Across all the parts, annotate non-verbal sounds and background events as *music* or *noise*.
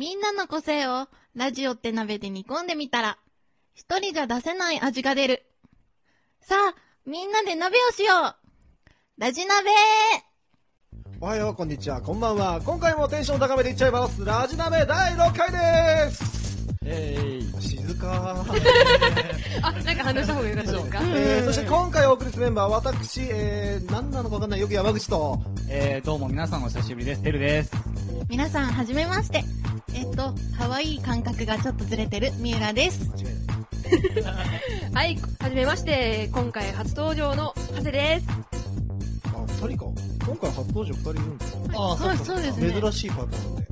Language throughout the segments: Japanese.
みんなの個性をラジオって鍋で煮込んでみたら、一人じゃ出せない味が出る。さあ、みんなで鍋をしようラジ鍋おはよう、こんにちは、こんばんは。今回もテンション高めでいっちゃいます。ラジナベ第6回ですえい。静か *laughs* あ、なんか反応した方がよかったですか？えー、そして今回お送りするメンバーは私、えー、何なのかわかんない、よく山口と、えー、どうも皆さんお久しぶりです。てるです。皆さん、はじめまして。えっと、可愛い感覚がちょっとずれてる三浦です。間違いない。はい、はじめまして、今回初登場の長谷です。あ、二人か。今回初登場二人いるんですか？あはい、そうですね。珍しいパターンで。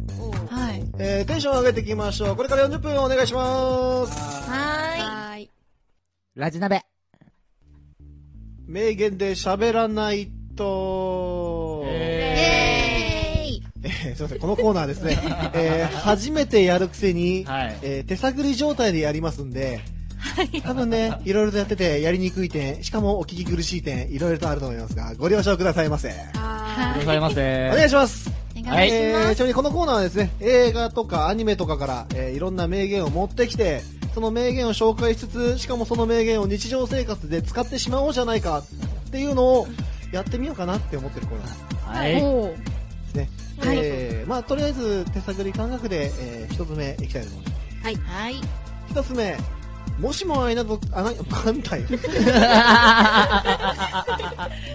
はい。えー、テンション上げていきましょう。これから40分お願いします。ははーい。ラジナベ。名言で喋らないと、えーすいません、このコーナーですね、*laughs* えー初めてやるくせに、はいえー手探り状態でやりますんで、多分ね、いろいろとやっててやりにくい点、しかもお聞き苦しい点、いろいろとあると思いますが、ご了承くださいませ。はー。ございませ。お願いします。お願いしえー、ます。ちなみにこのコーナーはですね、映画とかアニメとかから、えーいろんな名言を持ってきて、その名言を紹介しつつ、しかもその名言を日常生活で使ってしまおうじゃないかっていうのをやってみようかなって思ってるコーナーはい。ですね。はいえー、まあとりあえず手探り感覚で、えー、一つ目いきたいと思います。はい。はい。一つ目、もしもあいなと、あ、な、簡単よ。い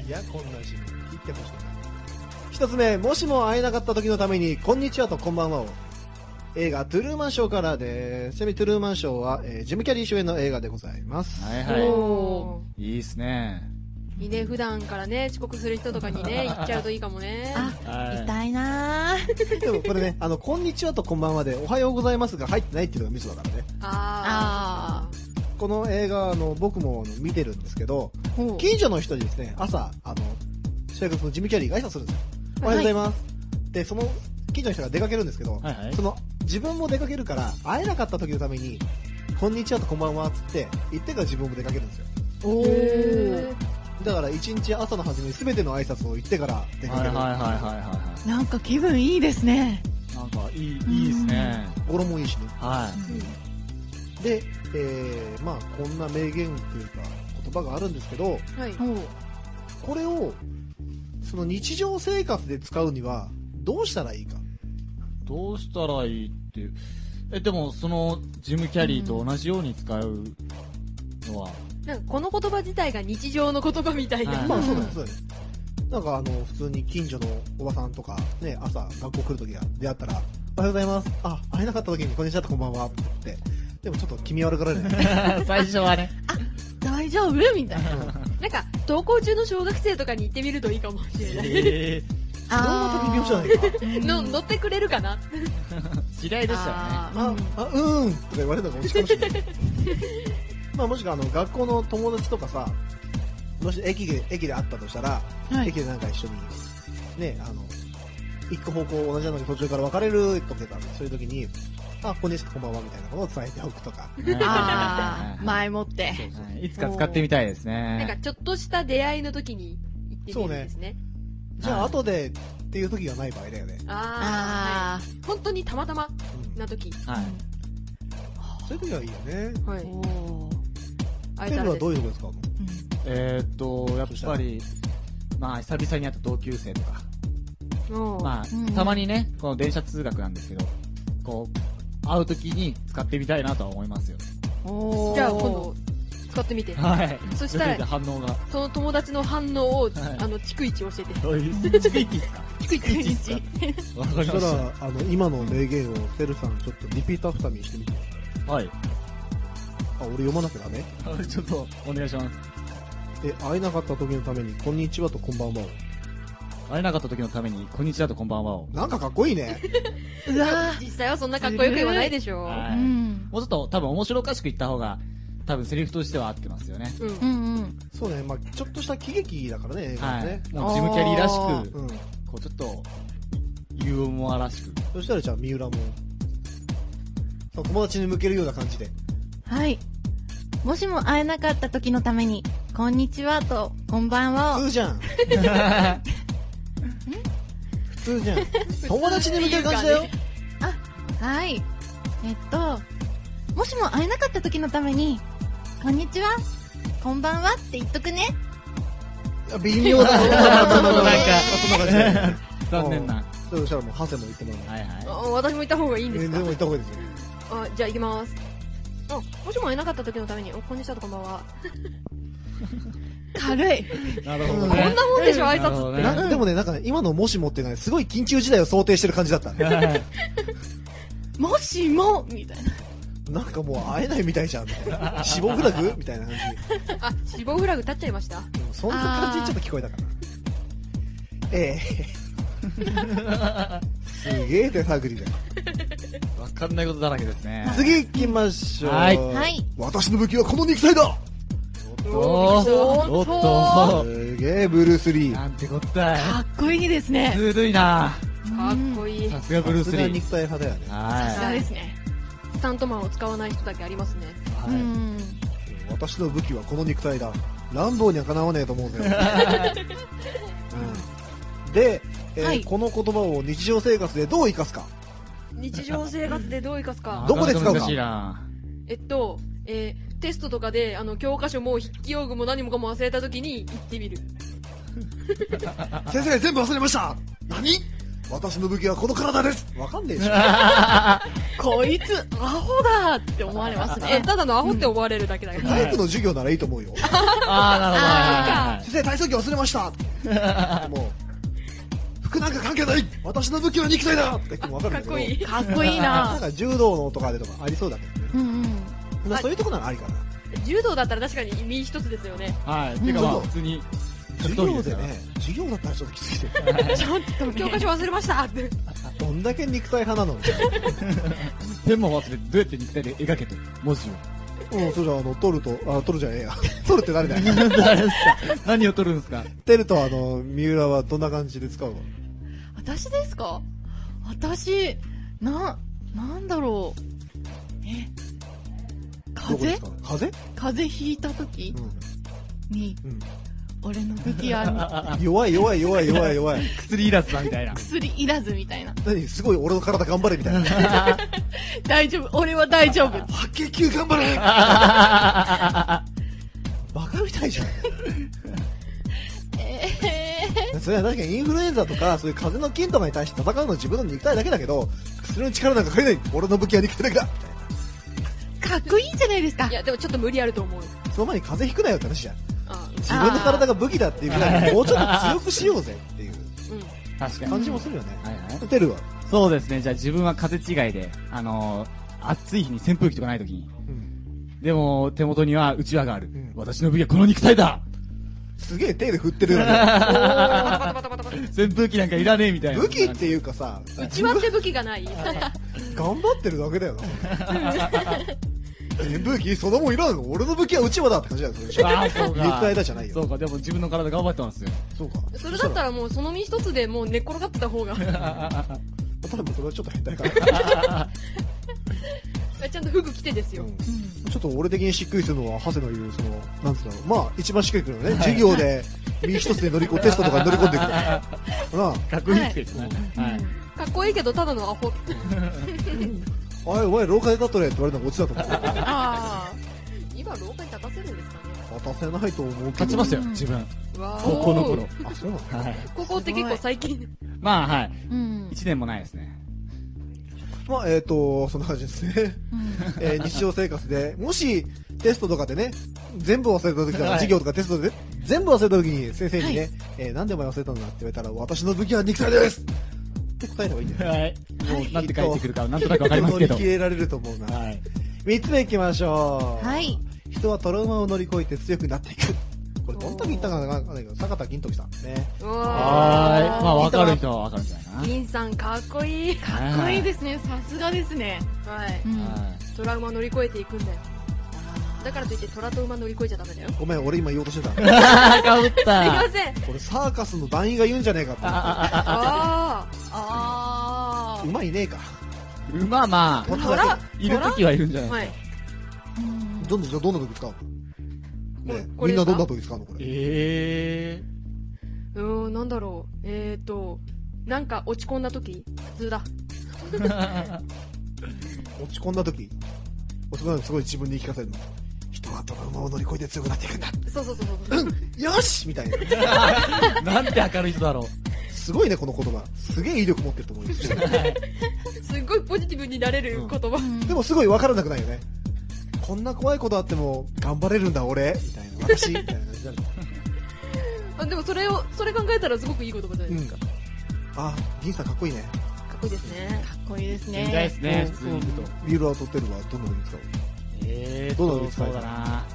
や、こんな字、切ってほしいな。一つ目、もしも会えなかった時のために、こんにちはとこんばんはを。映画、トゥルーマンショーからです。ちなみにトゥルーマンショーは、えージムキャリー主演の映画でございます。はいおは。い。いいっすね。ーいいね、普段からね、遅刻する人とかにね、*laughs* 言っちゃうといいかもね。あ、はい。痛いなー。*laughs* でもこれね、あの、こんにちはとこんばんはで、おはようございますが入ってないっていうのがミソだからね。あこの映画、あの、僕も見てるんですけど、ー。近所の人にですね、朝、あの、主役のジムキャリーが挨拶するんですよ。おはようございます。で、その、近所の人が出かけるんですけど、はいはいその、自分も出かけるから、会えなかった時のために、こんにちはとこんばんはっつって、言ってから自分も出かけるんですよ。おー。だから、一日朝の初めに全ての挨拶を言ってから出かける。はいはいはいはいはなんか気分いいですね。い。なんか、いい、いいっすね。語呂もいいしね。はで、えー、まあ、こんな名言というか、言葉があるんですけど、はい。これを、その日常生活で使うには、どうしたらいいか？い。どうしたらいいっていう。え、でも、その、ジムキャリーと同じように使うのは、なんかこの言葉自体が日常の言葉みたいな。はいまあそうだね、そうだね。なんかあの、普通に近所のおばさんとか、ね、朝学校来るときが出会ったら、おはようございます。あ、会えなかったときにこんにちはとこんばんはって言って、でもちょっと気味悪がられない。*laughs* 最初はね。大丈夫？みたいな。なんか、登校中の小学生とかに行ってみるといいかもしれない。えそれはまた微妙じゃないか。の乗ってくれるかな？ー、知り合いでしたよね。あーあ、あ、うーんとか言われるのが落ちかもしれない。まあもしくはあの、学校の友達とかさ、もし駅で、駅で会ったとしたら、はい駅でなんか一緒に、ね、あの、一個方向同じなのに途中から別れるとかそういう時に、あ、こんにちは、こんばんは、みたいなことを伝えておくとか。*laughs* 前もって。はいいつか使ってみたいですなんかね。ちょっとした出会いの時に行ってみるんですね。じゃあ、はい後でっていう時がない場合だよね。ああ、あはい本当にたまたまうんな時。はい。そういう時はいいよね。はいー。。おーテルは会えたらですどういうとこですか？えーっと、やっぱり、まあ、久々に会った同級生とか、うんまうんあ、たまにね、この電車通学なんですけど、こう、会うときに使ってみたいなとは思いますよ。じゃあ今度、使ってみて。はい。そしたら反応が？その友達の反応を、はいあの、逐一教えて。どういう、*laughs* 地域ですか？逐一ですかわかりそまししたら、あの、今の名言を、テルさん、ちょっとリピートアフターにしてみて。た。はい。あ、俺読まなきゃダメ？ちょっと、お願いします。え、会えなかった時のために、こんにちはとこんばんはを。会えなかった時のために、こんにちはとこんばんはを。なんかかっこいいね。*laughs* うわ実際はそんなかっこよく言わないでしょ。はいー。うん。もうちょっと多分面白おかしく言った方が、多分セリフとしては合ってますよね。うんう。んうん。そうね、まあちょっとした喜劇だからね、映画ははね。い。もうジムキャリーらしあく、うん。こうちょっと、ユーモアらしく。そしたらじゃあ、三浦も、友達に向けるような感じで。はい。もしも会えなかった時のために、こんにちはと、こんばんはを。普通じゃん。*laughs* 普通じゃん。友達に向ける感じだよ。はい。えっと、もしも会えなかった時のために、こんにちは、こんばんはって言っとくね。微妙だ。*laughs* なんか。残念な。そしたらもう、ハセも言ってもらう。はいあは私も行った方がいいんですか？えでも言った方がいいですよ。あ、じゃあ行きます。あ、もしも会えなかった時のために、お、こんにちはとこんばんは。*laughs* 軽い。い。なるほどこんね。なもんでしょ、挨拶って。ねなでもね、なんかね、今のもしもっていうのはね、すごい緊急事態を想定してる感じだった。はいもしも、みたいな。なんかもう会えないみたいじゃん、みたいな。死亡フラグみたいな感じ。あ、死亡フラグ立っちゃいました。でもそんな感じにちょっと聞こえたかな。ええ *laughs* すげえ手探りだよ。わかんないことだらけですね。次行きましょう。はいはい私の武器はこの肉体だおーおっとすげえブルース・リー。なんてこったい。かっこいいですね。鋭いなかっこいい。さすがブルーさすがスリー。肉体派だよね。さすはがですね。スタントマンを使わない人だけありますね。い。はいうん。私の武器はこの肉体だ。ランボーにはかなわねえと思うぜ。*laughs* うん、で、えーはいこの言葉を日常生活でどう生かすか。日常生活でどう生かすか？どこで使うか？えっと、えー、テストとかで、あの、教科書も筆記用具も何もかも忘れた時に言ってみる。先生、全部忘れました何？私の武器はこの体ですわかんねえし。*laughs* こいつ、アホだって思われますえ、ね。*laughs* ただのアホって思われるだけだけど。体育の授業ならいいと思うよ。*laughs* あー、なるほど先生、体操着忘れましたもう、服なんか関係ない私の武器は肉体だって言ってもわかるんだけど。かっこいい。かっこいいなんなか柔道のとかでとかありそうだけどね。うんうん。まあそういうとこならありかな。柔道だったら確かに身一つですよね。はい。てか普通に、授業でね、授業だったらちょっときついけど。*laughs* ちょっとね教科書忘れましたって。*laughs* どんだけ肉体派なの？ペンも忘れて、どうやって肉体で描けと、文字を。うん、それじゃあ、あの、取ると、あ、取るじゃねえや。*laughs* 取るって誰だよ。誰ですか？何を取るんですか？テルとあの、三浦はどんな感じで使うの？私ですか？私、な、なんだろう。え、風？どこですか？風？風邪ひいた時？に、うん。俺の武器はうん。弱い弱い弱い弱い弱い。*laughs* 薬いらずだみたいな。薬いらずみたいな。何？すごい俺の体頑張れみたいな。*laughs* 大丈夫、俺は大丈夫。白血球頑張れ *laughs* バカみたいじゃん。えそれは確かにインフルエンザとか、そういう風邪の菌とかに対して戦うのは自分の肉体だけだけど、薬の力なんか借りない。俺の武器は肉体だけだー、かっこいいじゃないですかい。や、でもちょっと無理あると思う。その前に風邪ひくなよって話じゃん。あ自分の体が武器だっていうぐらいにもうちょっと強くしようぜっていううん。確かに。感じもするよね。はいはい。テルは。そうですね。じゃあ自分は風邪違いで、あのー、暑い日に扇風機とかない時に。うん。でも、手元にはうちわがある。ん私の武器はこの肉体だすげえ手で振ってるよね。*laughs* 扇風機なんかいらねえみたいな。武器っていうかさ、うちわって武器がない。*laughs* 頑張ってるだけだよな。*laughs* 扇風機そんなもんいらんの？俺の武器はうちわだって感じだよ、それでしょああ、そうか。肉体だじゃないよそうか、でも自分の体頑張ってますよ。そうか。それだったらもうその身一つでもう寝っ転がってた方が。ただもそれはちょっと変態かな。ちゃんと服着てですよ。ちょっと俺的にしっくりするのは、ハセの言う、その、なんつうの、まあ、一番しっくりくるのね。授業で、身一つで乗り込テストとかに乗り込んでくる。な *laughs* あ、かっこいいですけどね。はい。かっこいいけどただのアホ。おい、お前廊下で立っとれって言われたのがオチだと思う。ああ。今廊下に立たせるんですかね。立たせないと思うけど。勝ちましたよ、自分。高校の頃。あ、そうなの？はい。高校って結構最近。*laughs* まあ、はい。うん。一年もないですね。まあ、えっ、と、そんな感じですね。うん *laughs* えー日常生活で、もし、テストとかでね、全部忘れた時とか、はい授業とかテストで、全部忘れた時に先生にね、はいえーなんでお前忘れたんだって言われたら、私の武器は肉体ですって答えた方がいいんだよ。はい。もう、なんて書いてくるか、なんとなくわかりますけど。乗り切れられると思うな。はい。三つ目行きましょう。はい。人はトラウマを乗り越えて強くなっていく。これ、どんだけ言ったかなわかんないけど、坂田銀時さんね。うはわーい。まあ、わかる人はわかるんじゃない。銀さんかっこいい。かっこいいですね。さすがですね。はい。うん。はトラウマ乗り越えていくんだよ。だからといって虎と馬乗り越えちゃダメだよ。すごめん、俺今言おうとしてた。い。かぶっいまた。せん。これサーカスの団員が言うんじゃねえかって。あああ。うまいねえか。馬まトトラあ、いるときはいるんじゃあ。ないはい。うんどんな、じゃあどんな時使うのねみんなどんな時使うのこれ？えうーん、なんだろう。えーと、なんか落ち込んだ時？普通だ。*laughs* 落ち込んだ時、そこすごい自分に言い聞かせるの。人はトラウマを乗り越えて強くなっていくんだ。そうそうそうそう。よしみたいな。*laughs* なんて明るい人だろう。すごいね、この言葉。すげえ威力持ってると思うんですよ。*laughs* すっごいポジティブになれる言葉。でもすごい分からなくないよね。こんな怖いことあっても頑張れるんだ俺みたいな。私みたいな感じになる。あでもそれを、それ考えたらすごくいい言葉じゃないですか。あ、銀さんかっこいいね。かっこいいですね。かっこいいですみたいでね。すね、普通に言うと。ビールは取ってるわ。どんな風に使うえーどのようと、そに使いうただな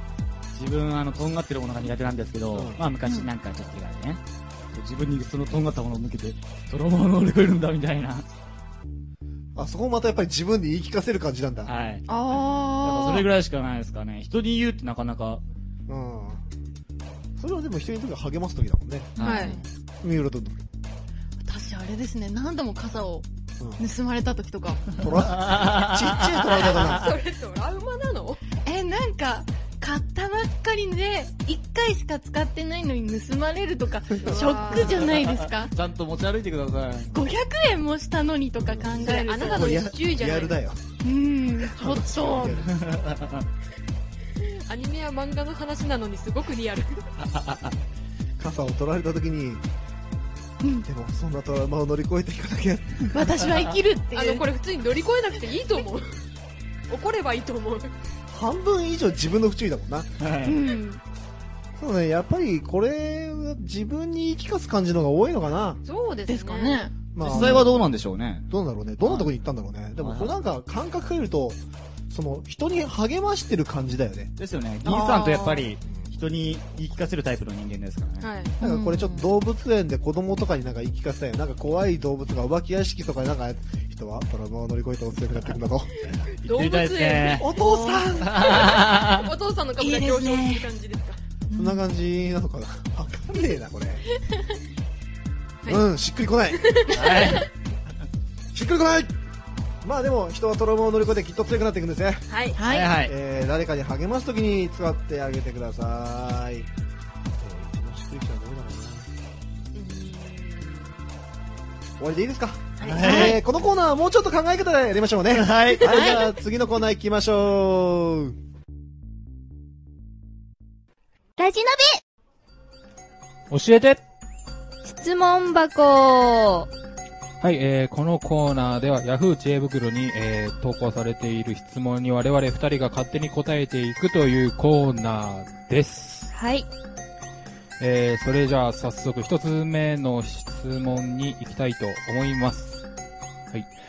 自分、あの、とんがってるものが苦手なんですけど、うんまあ昔なんかちょっと違うね。自分にそのとんがったものを向けて、トラウマを乗り越えるんだみたいな。あ、そこもまたやっぱり自分に言い聞かせる感じなんだ。はい。あー。それぐらいしかないですかね。人に言うってなかなか。うん。それはでも人にとって励ます時だもんね。はい。三浦どんどん。私あれですね、何度も傘をうん。盗まれた時とか。トラ、ちっちゃいトラウマだな。それトラウマなのえ、なんか、買ったばっかりで、1回しか使ってないのに盗まれるとか、ショックじゃないですかちゃんと持ち歩いてください。500円もしたのにとか考えると。あなたのリア不注意じゃないリアルだよ。うん、ちょっと。アニメや漫画の話なのにすごくリアル。傘を取られた時に、うんでもそんなトラウマを乗り越えていかなきゃ。私は生きるってあの、いう。これ普通に乗り越えなくていいと思う。*laughs* 怒ればいいと思う。半分以上自分の不注意だもんな。はい。うん。そうね、やっぱりこれ、自分に言い聞かす感じのが多いのかな。そうですね。ですかね。まあ実際はどうなんでしょうね。どうなんだろうね。どんなとこに行ったんだろうね。でもこれなんか感覚変えると、その人に励ましてる感じだよね。ですよね。銀さんとやっぱり、人に言い聞かせるタイプの人間ですからね。はい。なんかこれちょっと動物園で子供とかになんか言い聞かせたいよ。なんか怖い動物がお化け屋敷とかでなんか、人はトラウマを乗り越えて強くなっていくんだと。言ってみたいですね。お父さんお父さんの株が上昇する感じですか？そんな感じなのかなわかんねえな、これ。はいうん、しっくりこない。はい。しっくりこないまあでも、人はトラウマを乗り越えてきっと強くなっていくんですね。はい。は。はいいはい。えー、誰かに励ますときに使ってあげてください。えー、一番しっくりきたらどうだろうな。終わりでいいですか？はいえー、このコーナーはもうちょっと考え方でやりましょうね。はい。はい、じゃあ次のコーナー行きましょう。ラジ教えて質問箱はい、えー、このコーナーでは Yahoo! 知恵袋に、えー、投稿されている質問に我々二人が勝手に答えていくというコーナーです。はい。えー、それじゃあ早速一つ目の質問に行きたいと思います。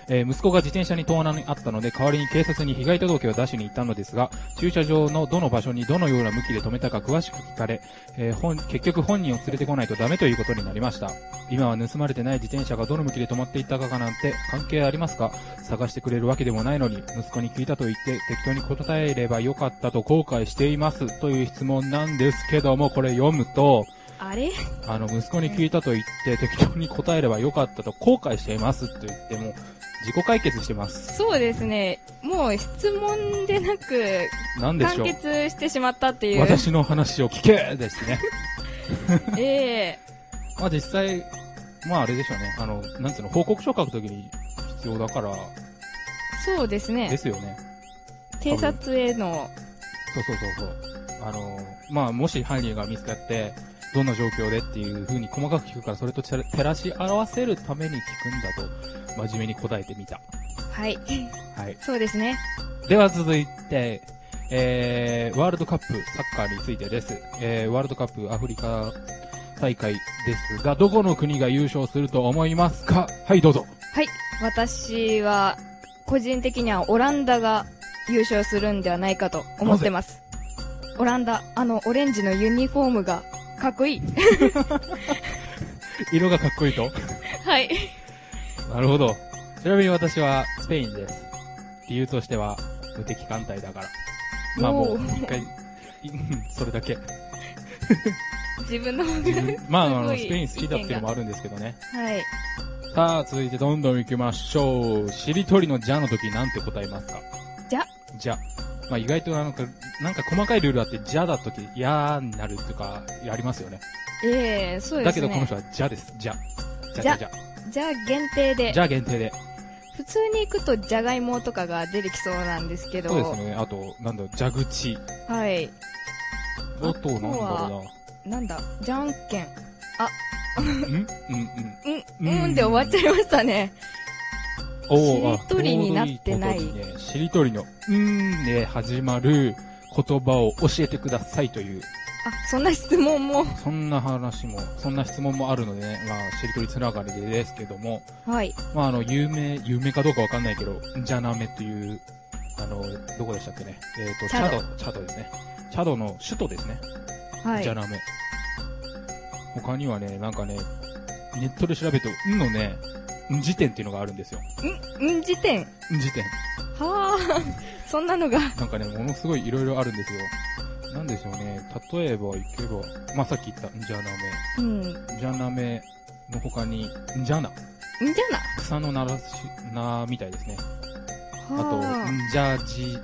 はい。えー、息子が自転車に盗難にあったので、代わりに警察に被害届を出しに行ったのですが、駐車場のどの場所にどのような向きで止めたか詳しく聞かれ、えー本、結局本人を連れてこないとダメということになりました。今は盗まれてない自転車がどの向きで止まっていったかなんて関係ありますか？探してくれるわけでもないのに、息子に聞いたと言って適当に答えればよかったと後悔していますという質問なんですけども、これ読むと、あれ？あの、息子に聞いたと言って適当に答えればよかったと後悔していますと言っても、自己解決してます。そうですね。もう質問でなく、完なんでしょう？結してしまったっていう。私の話を聞けですね。*laughs* ええまあ実際、まああれでしょうね。あの、なんつうの、報告書書くときに必要だから、そうですでね。すよね。偵察への、そうそうそうそう。あの、まあ、もし犯人が見つかって、どんな状況でっていう風に細かく聞くから、それと照照らし合わせるために聞くんだと、真面目に答えてみた。はい。はい。そうですね。では続いて、えー、ワールドカップサッカーについてです。えー、ワールドカップアフリカ大会ですが、どこの国が優勝すると思いますか？はい、どうぞ。はい。私は、個人的にはオランダが優勝するんではないかと思ってます。オランダ、あの、オレンジのユニフォームが、かっこいい。*laughs* 色がかっこいいと？はい。なるほど。ちなみに私はスペインです。理由としては、無敵艦隊だから。まあもう、一回、*laughs* それだけ。*laughs* 自分の方が自分まあ、あの、スペイン好きだっていうのもあるんですけどね。はい。さあ、続いてどんどん行きましょう。しりとりのじゃの時なんて答えますか？じゃじゃ。まあ意外となんか、なんか細かいルールあって、じゃだとき、やーになるとか、ありますよね。ええそうですね。だけどこの人はじゃです。じゃ。じゃ。じゃじゃ。じゃ。あ限定で。じ、ゃ限定で。普通に行くとじゃがいもとかが出てきそうなんですけど。そうですね。あと、なんだ、蛇口。はい。あと、なんだろな。んだ、じゃんけん。うな。うん？うん？うん？うん、うん？うん？で終わっちゃいましたね。おーあしりとりになってないいいねしりとりの、うーんで始まる言葉を教えてくださいという、あ、そんな質問も。そんな話も、そんな質問もあるのでね、まあ、しりとりつながりでですけども、はい。まあ、あの、有名、有名かどうかわかんないけど、ジャナメという、あの、どこでしたっけね。えっ、と、チチャドチャドですね。チャドの首都ですね。はいジャ。ナメ。他にはね、なんかね、ネットで調べると、んのね、ん辞典っていうのがあるんですよ。ん、ん辞典。ん辞典。はあ、*laughs* そんなのが。なんかね、ものすごいいろいろあるんですよ。なんでしょうね。例えば、いけば、まあ、さっき言った、んじゃなうん。んめ。じゃなめの他に、んじゃな。じゃ草のならし、な、みたいですね。あな。と、はあ、んじゃじ、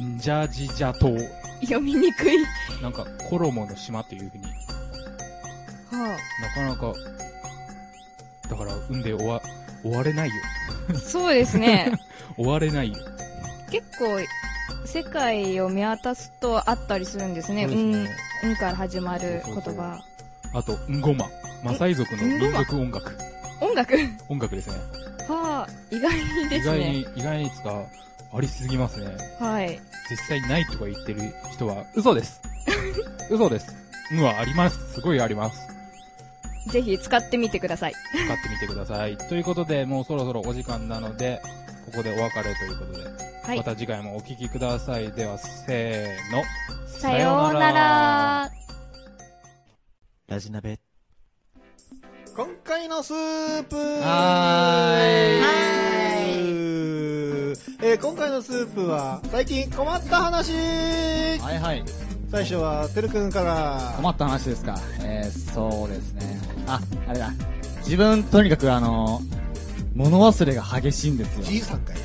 ん？んじゃじじゃと、読みにくい。なんか、衣の島っていうふうに、はなかなか、だから、うんで終わ、終われないよ。あ、そうですね。*laughs* 終われないよ。結構、世界を見渡すとあったりするんですね。ですねうん、うんから始まる言葉。あと、んごま。マサイ族の民族音楽。音楽？音楽ですね。はあ、意外にですね。意外に、意外につか、ありすぎますね。はい。実際ないとか言ってる人は嘘です。嘘です。うんはあります。すごいあります。ぜひ使ってみてください。使ってみてください。ということで、もうそろそろお時間なので、ここでお別れということで、はいまた次回もお聞きください。では、せーの。さようなら。ラジナベ。今回のスープはーいはえー今回のスープは、最近困った話はいはい。最初は、てるくんから。困った話ですか。えー、そうですね。あ、あれだ。自分、とにかくあの、物忘れが激しいんですよ。じいさんかい。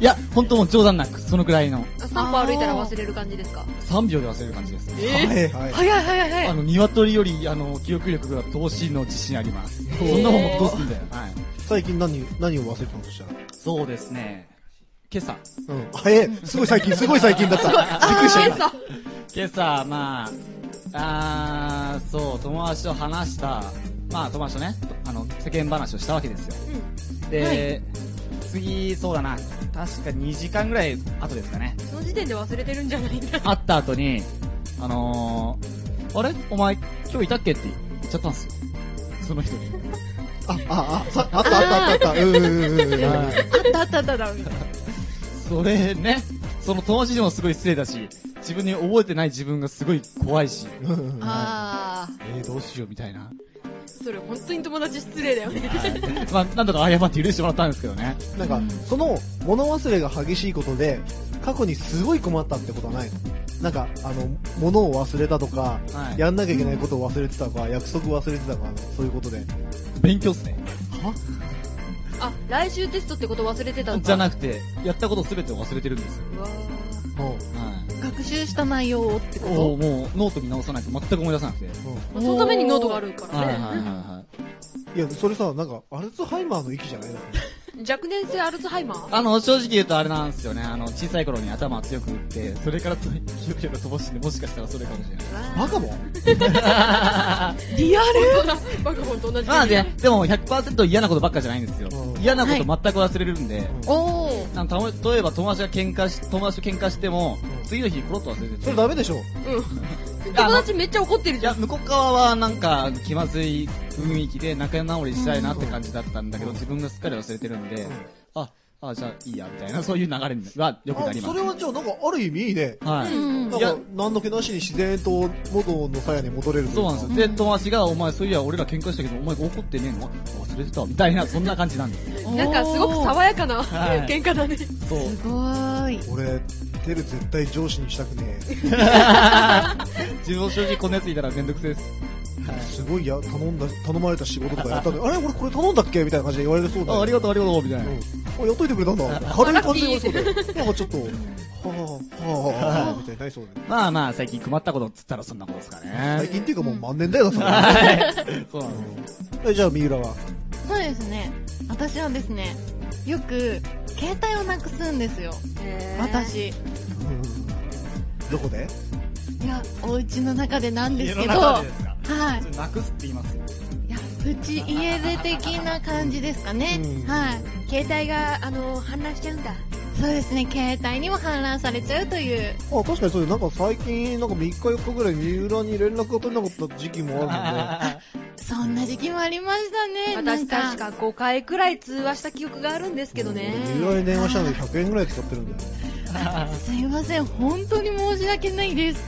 いや、本当もう冗談なく、そのくらいの。3歩歩いたら忘れる感じですか？3秒で忘れる感じです。えはい、はい。早い早い早い。あの、鶏より、あの、記憶力が乏しいの自信あります。そんなもんもどうすんだよ。はい。最近何、何を忘れたのとしたら。そうですね。今朝。うん。早い。すごい最近、すごい最近だった。びっくりした。さ今朝、まあ、あー、そう、友達と話した、まあ、友達とね、あの、世間話をしたわけですよ。で、次、そうだな、確か2時間ぐらい後ですかね。その時点で忘れてるんじゃないんだ。会った後に、あのー、あれ？お前、今日いたっけ？って言っちゃったんですよ。その人に。*laughs* あ、あ、あ、さ、あったあったあったあった。うんうんうんうん。あったあったあったあった。それね、その友達にもすごい失礼だし、自分に覚えてない自分がすごい怖いし、うんうんうんあえー、どうしようみたいな。ー、それ本当に友達失礼だよね。*laughs* まあ、なんとか謝って許してもらったんですけどね。なんか、その、物忘れが激しいことで、過去にすごい困ったってことはないの？なんか、あの、物を忘れたとか、はいやんなきゃいけないことを忘れてたとか、約束忘れてたとか、そういうことで。勉強っすね。あ、来週テストってこと忘れてたのか。じゃなくて、やったことすべてを忘れてるんですよ。うわうん。はい。学習した内容をってこおーもう、ノート見直さないと全く思い出さなくて。そのためにノートがあるからね。はいはいはいはい。ん。いや、それさ、なんか、アルツハイマーの域じゃないだ。若年性アルツハイマー？あの、正直言うとあれなんですよね。あの、小さい頃に頭強く打って、それからと記憶力が乏しいんで、もしかしたらそれかもしれない。バカもリアル？バカボンと同じ。まあね、でも100%嫌なことばっかじゃないんですよう。ん嫌なこと全く忘れるんで、とおー。なんかた例えば友達が喧嘩し、友達と喧嘩しても、うん次の日コロッと忘れてて。それダメでしょうん。友達めっちゃ怒ってるいや、じゃん。向こう側はなんか気まずい雰囲気で仲直りしたいなって感じだったんだけど、自分がすっかり忘れてるんで、あ、あ、じゃあいいや、みたいな、そういう流れにはよくなあります。それはじゃあ、なんか、ある意味いいね。はい。うんなんか、何の気なしに自然と元の鞘に戻れるそうなんですよ。で、友達が、お前、そういや、俺ら喧嘩したけど、お前怒ってねえの？あ忘れてたみたいな、そんな感じなんですよ。なんかすごく爽やかなはい喧嘩だね。そう。すごーい。俺、テル絶対上司にしたくね *laughs* 自分正直こんなやついたらめんどくせえです。え。すごいや、頼んだ、頼まれた仕事とかやったのに、あれ俺これ頼んだっけみたいな感じで言われるそうだあ、よ。ありがとう、ありがとう、みたいな。うん。あ、やっといてくれたんだ。軽い感じで言われそうで。*laughs* なんかちょっと、はぁ、はぁ、はぁ、みたいになりそうで。まあまあ、最近困ったことっつったらそんなことですかね。最近っていうかもう万年だよな、それ。はい。そうなんでじゃあ、三浦は。そうですね。私はですね、よく、携帯をなくすんですよ。私。いうんどこで？や、お家の中でなんですけど、家の中はでですか？い。なくすって言いますよ。いや、プチ家出的な感じですかね。うんはい。携帯が、あの、氾濫しちゃうんだ。そうですね、携帯にも氾濫されちゃうという。あ、確かにそうで、なんか最近、なんか3日4日ぐらい三浦に連絡が取れなかった時期もあ *laughs* そんな時期もありましたね。な私確か5回くらい通話した記憶があるんですけど。ね。俺三浦に電話したので100円ぐらい使ってるんだよ。*laughs* すいません、本当に申し訳ないです。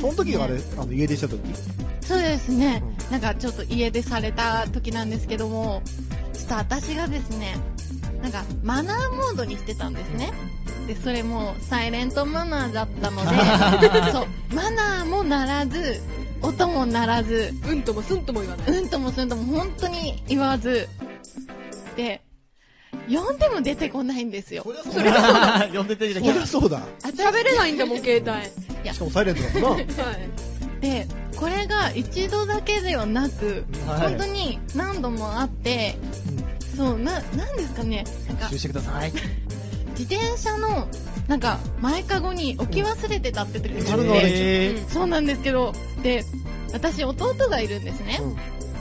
その時があれ、あの、家出した時？そうですね、うなんかちょっと家出された時なんですけども、ちょっと私がですね、なんかマナーモードにしてたんですね。で、それもサイレントマナーだったので、*laughs* そう、マナーも鳴らず、音も鳴らず、うんともすんとも言わない。うんともすんとも本当に言わず、で、呼んでも出てこないんですよ。そりゃ呼んでてそりゃそうだ。喋れないんだもん、携帯。しかもサイレントだったな。*laughs* はい。で、これが一度だけではなく、はい本当に何度もあって、そう、な、なんですかね、なんか集、してください。自転車の、なんか、前かごに置き忘れてたって時があっるのて、えそうなんですけど、で、私弟がいるんですね。うん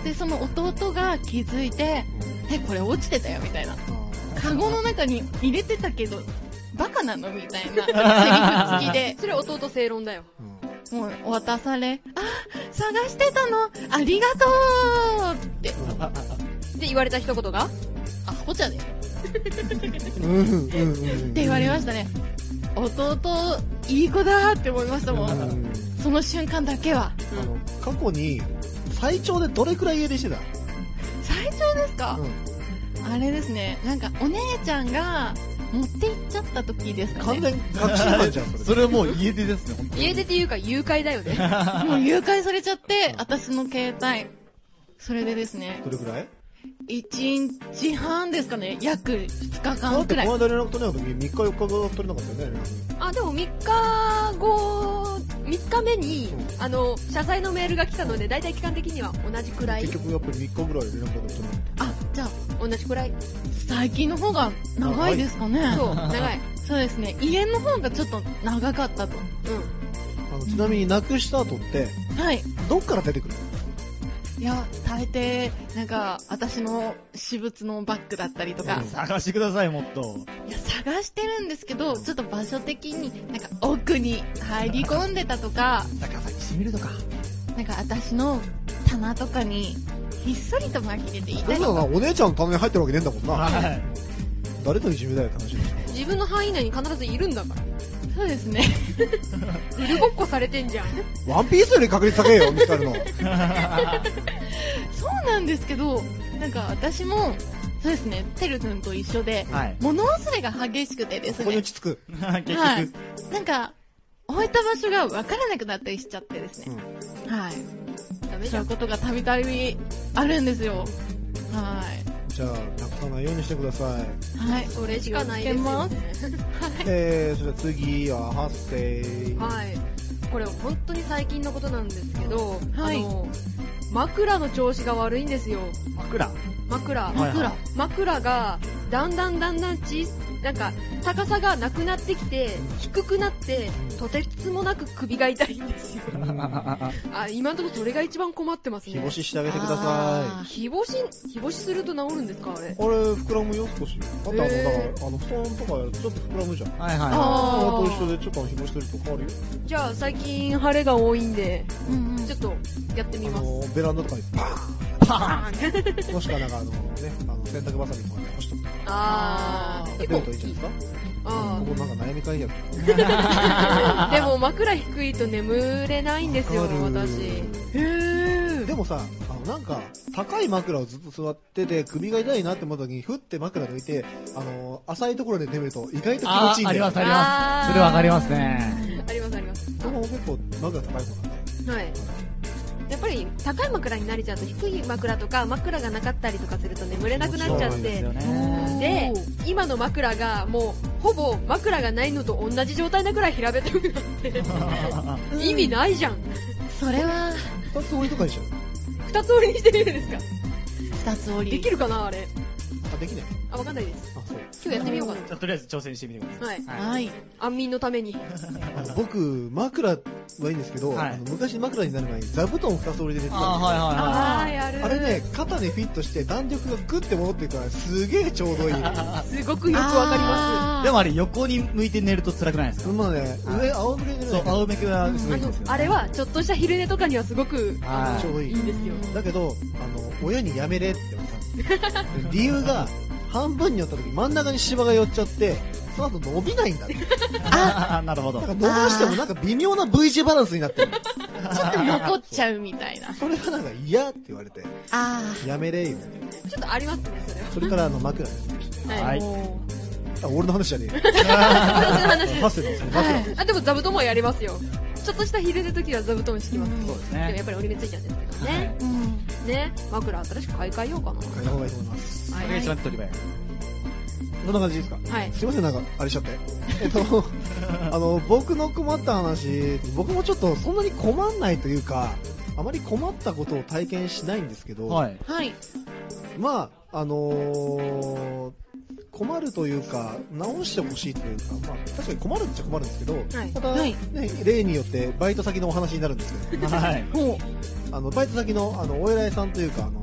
で、その弟が気づいて、え、これ落ちてたよ、みたいな。カゴの中に入れてたけど、バカなのみたいな、*laughs* セリフ付きで、それ弟正論だよ。うんもう渡され、あ、探してたの、ありがとうって、で、言われた一言が？あ、ほちゃで。っ。て言われましたね。弟、いい子だって思いましたも。うんんその瞬間だけは。あの、過去に、最長でどれくらい家出してた？最長ですか、うんあれですね。なんか、お姉ちゃんが、持って行っちゃった時ですかね。完全確信犯じゃん、それ。それはもう家出ですね、本当に。家出っていうか誘拐だよね。*laughs* もう誘拐されちゃって、私の携帯。それでですね、どれくらい？1日半ですかね。約2日だ間くらい。この間連絡取れなかった時3日4日が取れなかったよね。あ、でも3日後、3日目に、あの、謝罪のメールが来たので、だいたい期間的には同じくらい結。局やっぱり3日ぐらい連絡が取れなかった。あ、じゃあ、同じくらい？最近の方が長いですかね。そう、長い。そうですね。家の方がちょっと長かったと。うあのちなみになくした後って、はい。どっから出てくるいや、大抵、なんか、私の私物のバッグだったりとか、探してください、もっと。いや、探してるんですけど、ちょっと場所的に、なんか奥に入り込んでたとか、逆さにしてみるとか。なんか私の棚とかに、ひっそりと紛れていたりそうだな、お姉ちゃんの棚に入ってるわけねえんだもんな。はい。誰といじめだよって話でしん。自分の範囲内に必ずいるんだから。そうですね。売るごっこされてんじゃん。ょ。ワンピースより確率高えよ、見つかるの。*laughs* そうなんですけど、なんか私も、そうですね、てるくんと一緒で、はい。物忘れが激しくてですねここに落、ち着く。結はい局。。なんか、置いた場所がわからなくなったりしちゃってですね。はい。ダメじゃ。そういうんことがたびたびあるんですよ。はじゃあ、なくさないようにしてください。い。はい。それしかないですよ、ね。えー、それでは次は発生。はい。これ本当に最近のことなんですけど、はいあの、枕の調子が悪いんですよ。枕？枕。はい枕。枕が、だんだんだんだん小なんか、高さがなくなってきて、低くなって、とてつもなく首が痛いんですよ。*laughs* あ、今のところそれが一番困ってますね。日干ししてあげてくださあ日干し、日干しすると治るんですかあれ？い。。あれ、膨らむよ、少し。あとあの、だから、へあの、布団とかやるとちょっと膨らむじゃん。はいはああーと一緒で、ちょっと日干してると変わるよ。じゃあ最近晴れが多いんで、うんうんちょっとやってみあます。の、ベランダとかにパパーンーンもしくはなんかあの、ね、あの、洗濯バサミとかで干しとくとか。あー、出るといいんじゃないですかあここなんか悩み会やつ。ーでも枕低いと眠れないんですよ、私。へでもさ、あの、なんか、高い枕をずっと座ってて、首が痛いなって思った時に、ふって枕抜いて、あの、浅いところで眠ると意外と気持ちいいんだよ。りますあります。それわかりますね。ありますあります。僕も結構枕高い方なんで。はい。ぱり高い枕に慣れちゃうと低い枕とか枕がなかったりとかすると眠れなくなっちゃってでね。で、今の枕がもうほぼ枕がないのと同じ状態なぐらい平べったくなって、意味ないじゃん。それは、二つ折りとかにしちゃう。二つ折りにしてみるんですか？二つ折り。できるかなあれ。あ、できない。あ、わかんないです。あそう今日やってみようかじゃあとりあえず挑戦してみてくださな。はい。い。はい。安眠のために。あ *laughs* の僕枕はいいんですけど、はいあの昔枕になる前に座布団を2つ折りで寝てたんですよあーはいはいはあー、やる。あれね、肩にフィットして弾力がグッて戻ってくるからすげえちょうどいい。*laughs* すごくよくわかりまあーでもあれ横に向いて寝ると辛くないですか？まあね、はい上仰向けに寝るそう、仰向けはすす。あのごいんですよ。、あれは、ちょっとした昼寝とかにはすごく、はいちょうどいいいいんですよ。だけど、あの、親にやめれって *laughs* 理由が、半分に寄った時真ん中に芝が寄っちゃって、その後伸びないんだって。あなるほどなん。か伸ばしてもなんか微妙な V 字バランスになってる。*laughs* 残っちゃうみたいな。それがなんか嫌って言われて、あやめれ言うてちょっとありますね、それは。それからあの枕ですね。はい。はい俺の話じゃねえよ。*laughs* 私の話ハッセルのその枕です。あ、でも座布団もやりますよ。ちょっとした昼寝の時は座布団敷きます。そうですでもやね。っぱり折り目ついちゃうんですけどね。ーうん。ね。枕新しく買い替えようかな。買いた方がいいと思います。それが一番手っ取り。そんな感じですか？はい。すいません、なんか、あれしちゃって。えっと、*laughs* あの、僕の困った話、僕もちょっとそんなに困んないというか、あまり困ったことを体験しないんですけど、はい。はい。まあ、あのー困るというか、直してほしいというか、まあ、確かに困るっちゃ困るんですけど、はいまた、はいね、例によってバイト先のお話になるんですけど、はい。ほ *laughs* あの、バイト先の、あの、お偉いさんというか、あの、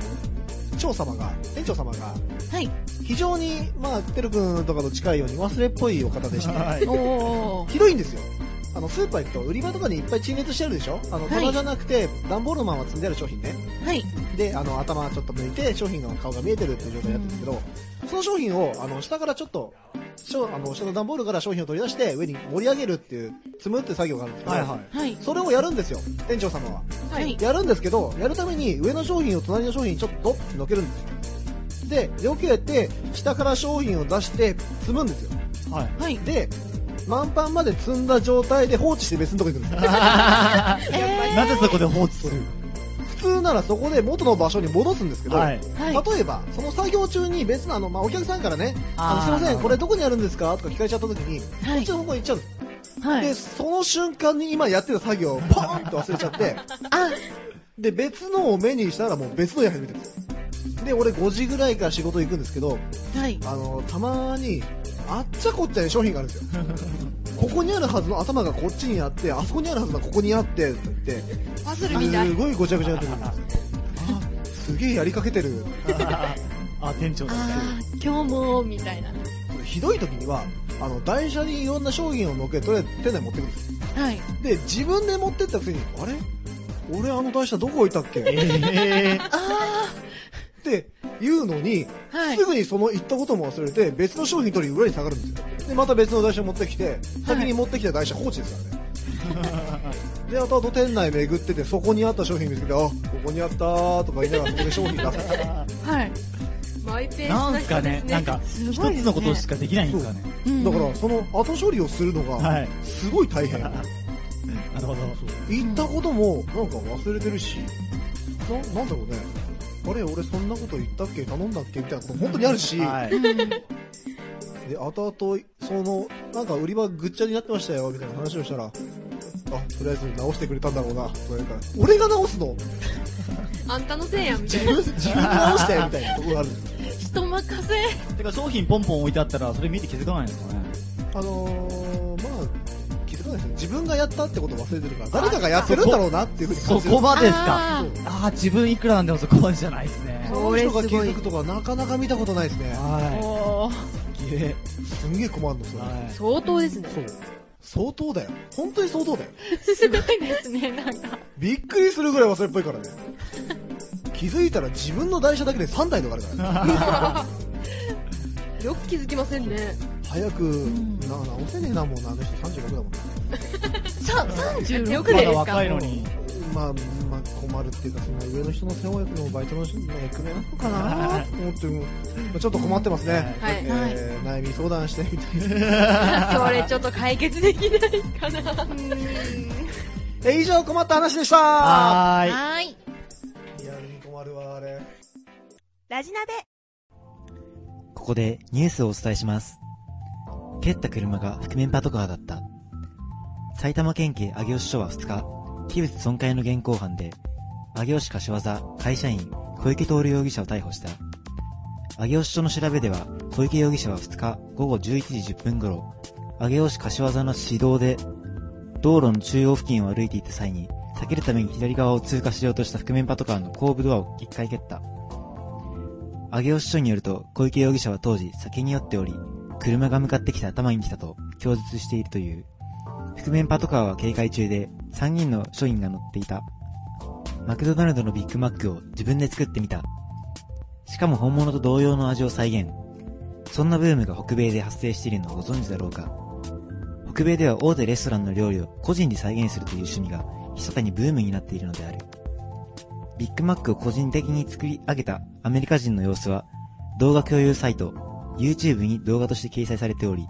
長様が、店長様が、う。はい。非常に、まあ、てるくんとかと近いように忘れっぽいお方でして、はい。*laughs* ひどいんですよ。あの、スーパー行くと、売り場とかにいっぱい陳列してあるでしょ？あの、はい棚じゃなくて、段ボールマンは積んである商品ね。はい。で、あの、頭ちょっと抜いて、商品の顔が見えてるっていう状態になってるんですけど、その商品を、あの、下からちょっと、しょあの、下の段ボールから商品を取り出して、上に盛り上げるっていう、積むっていう作業があるんですけど、はいはい。はい。それをやるんですよ、店長様は。はい。やるんですけど、やるために上の商品を隣の商品にちょっとドッて乗っけるんですよ。で、避けて、下から商品を出して、積むんですよ。はい。はい。で、満帆まで積んだ状態で放置して別のとこ行くんですよ。*laughs* *laughs* えなぜそこで放置する？普通ならそこで元の場所に戻すんですけど、はい。例えば、その作業中に別のあの、まあ、お客さんからね、あのすいません、これどこにあるんですか？とか聞かれちゃった時に、はいこっちの方向に行っちゃうんです。はいで、。その瞬間に今やってた作業をポーンと忘れちゃって、あ、で、別のを目にしたらもう別のやり始めてるんですよ。で、俺5時ぐらいから仕事行くんですけど、はい。あの、たまに、あっちゃこっちゃに商品があるんですよ。ここにあるはずの頭がこっちにあって、あそこにあるはずのここにあって、って言って、パズルみたいす。ごいごちゃごちゃになってるんですよ。あ、すげえやりかけてる。*laughs* あ、店長だって。あー、今日も、みたいな。ひどい時には、あの、台車にいろんな商品を乗っけて、とりあえず店内に持ってくるんですよ。はい。で、自分で持ってったくせに、あれ？俺あの台車どこ置いたっけ？っえあて言うのに、ー、はいす。ぐにその言ったことも忘れて、別の商品取りに裏に下がるんですよ。で、また別の台車持ってきて、先に持ってきた台車放置ですからね。*laughs* で、後々店内巡ってて、そこにあった商品見つけて、あ、ここにあったーとか言いながらそこで商品出す。*laughs* はい。マイペースなんすかね？ねなんか、一つのことしかできないんですかね。うんだから、その後処理をするのが、はい。すごい大変。*laughs* なるほど。言ったこともなんか忘れてるし、ななんだろうね。あれ、俺そんなこと言ったっけ？頼んだっけみたいなこと本当にあるし、はい。う *laughs* んで、後々、その、なんか売り場ぐっちゃになってましたよ、みたいな話をしたら、あ、とりあえず直してくれたんだろうな、とか言うから、俺が直すの？*laughs* あんたのせいや、みた自いな。分、自分で直してみたいなところがある。人任せ。てか商品ポンポン置いてあったら、それ見て気づかないんですかね？あのー、ないですよ。自分がやったってことを忘れてるから、誰かがやってるんだろうなっていうふうにそ感じる。こまでですか？あそうああ、自分いくらなんでもそこまでじゃないですね。その人が気づくとかなかなか見たことないですね。ーはおー。い。きれすんげえ困るの、それ。はい。相当ですね。そう。相当だよ。本当に相当だよ。すごいですね、なんか。びっくりするぐらい忘れっぽいからね。気づいたら自分の台車だけで3台とかあるからね。*laughs* よく気づきませんね。早く、んな、直せねえなもんな、あの人36だもんな。さ、36よくないですかまだ若いのに。まあ、まあ、困るっていうか、そんな上の人の世話役のバイトの人の役目なのかなと思っても、まあちょっと困ってますね。はいえー悩み相談してみたいな。それちょっと解決できないかな。*laughs* え、以上困った話でしたはーい。はーい。リアルに困るわ、あれ。ラジナベここでニュースをお伝えします。蹴った車が覆面パトカーだった。埼玉県警上尾市署は2日、器物損壊の現行犯で、上尾市柏座会社員小池徹容疑者を逮捕した。上尾市署の調べでは、小池容疑者は2日午後11時10分頃、上尾市柏座の市道で、道路の中央付近を歩いていた際に、避けるために左側を通過しようとした覆面パトカーの後部ドアを一回蹴った。上尾市署によると、小池容疑者は当時酒に酔っており、車が向かってきた頭に来たと供述しているという。覆面パトカーは警戒中で、3人の署員が乗っていた。マクドナルドのビッグマックを自分で作ってみた。しかも本物と同様の味を再現。そんなブームが北米で発生しているのをご存知だろうか。北米では大手レストランの料理を個人で再現するという趣味が密かにブームになっているのである。ビッグマックを個人的に作り上げたアメリカ人の様子は動画共有サイト YouTube に動画として掲載されており、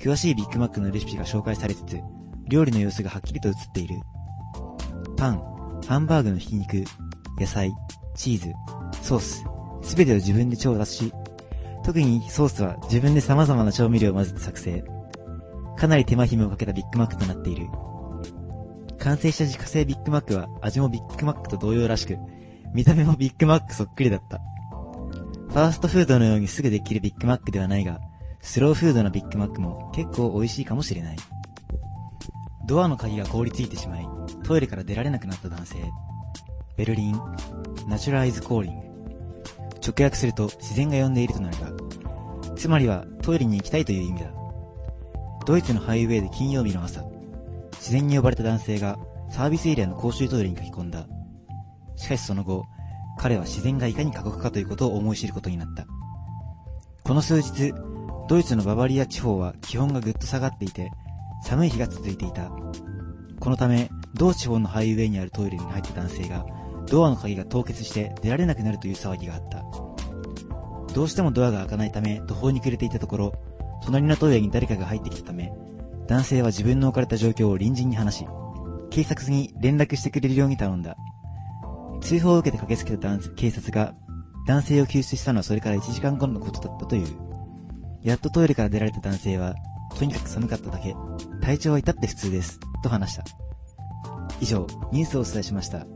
詳しいビッグマックのレシピが紹介されつつ、料理の様子がはっきりと映っている。パン、ハンバーグのひき肉、野菜、チーズ、ソース、すべてを自分で調達し、特にソースは自分で様々な調味料を混ぜて作成。かなり手間暇をかけたビッグマックとなっている。完成した自家製ビッグマックは味もビッグマックと同様らしく、見た目もビッグマックそっくりだった。ファーストフードのようにすぐできるビッグマックではないが、スローフードのビッグマックも結構美味しいかもしれない。ドアの鍵が凍りついてしまい、トイレから出られなくなった男性。ベルリン、ナチュライズコーリング。直訳すると自然が呼んでいるとなるが、つまりはトイレに行きたいという意味だ。ドイツのハイウェイで金曜日の朝、自然に呼ばれた男性がサービスエリアの公衆トイレに書き込んだ。しかしその後、彼は自然がいかに過酷かということを思い知ることになった。この数日、ドイツのババリア地方は気温がぐっと下がっていて、寒い日が続いていた。このため、同地方のハイウェイにあるトイレに入った男性が、ドアの鍵が凍結して出られなくなるという騒ぎがあった。どうしてもドアが開かないため途方に暮れていたところ、隣のトイレに誰かが入ってきたため、男性は自分の置かれた状況を隣人に話し、警察に連絡してくれるように頼んだ。通報を受けて駆けつけた警察が男性を救出したのはそれから1時間後のことだったという。やっとトイレから出られた男性は、とにかく寒かっただけ、体調は至って普通です、と話した。以上、ニュースをお伝えしました。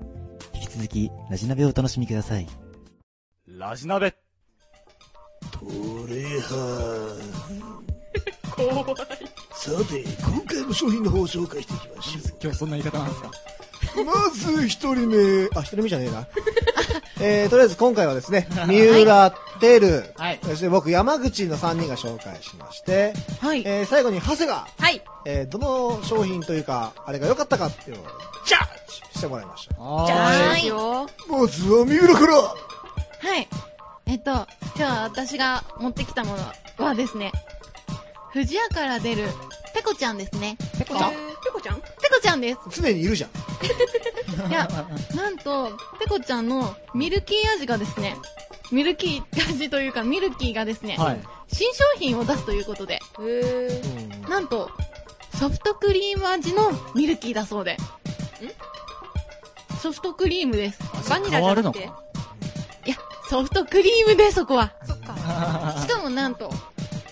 引き続き、ラジナベをお楽しみください。ラジナベトレハ怖いさて今回の商品の方を紹介していきましょ今日そんな言い方なんですか？うまず一人目あ、一人目じゃねえな。えー、とりあえず今回はですね、三浦、テル、はいそして僕、山口の3人が紹介しまして、はい。えー、最後に長谷が、はい。えー、どの商品というか、あれが良かったかっていうのを、ジャッジしてもらいました。はじゃあいいよ。まずは三浦からはい。えっと、今日は私が持ってきたものはですね、富士屋から出る、ペコちゃんですね。ペコちゃん？えーペコちゃん？ペコちゃんです。常にいるじゃん。いや、なんと、ペコちゃんのミルキー味がですね、ミルキー味というか、ミルキーがですね、はい。新商品を出すということで。なんと、ソフトクリーム味のミルキーだそうで。ソフトクリームです。バニラじゃなくて？いや、ソフトクリームでそこは。そっか。しかもなんと、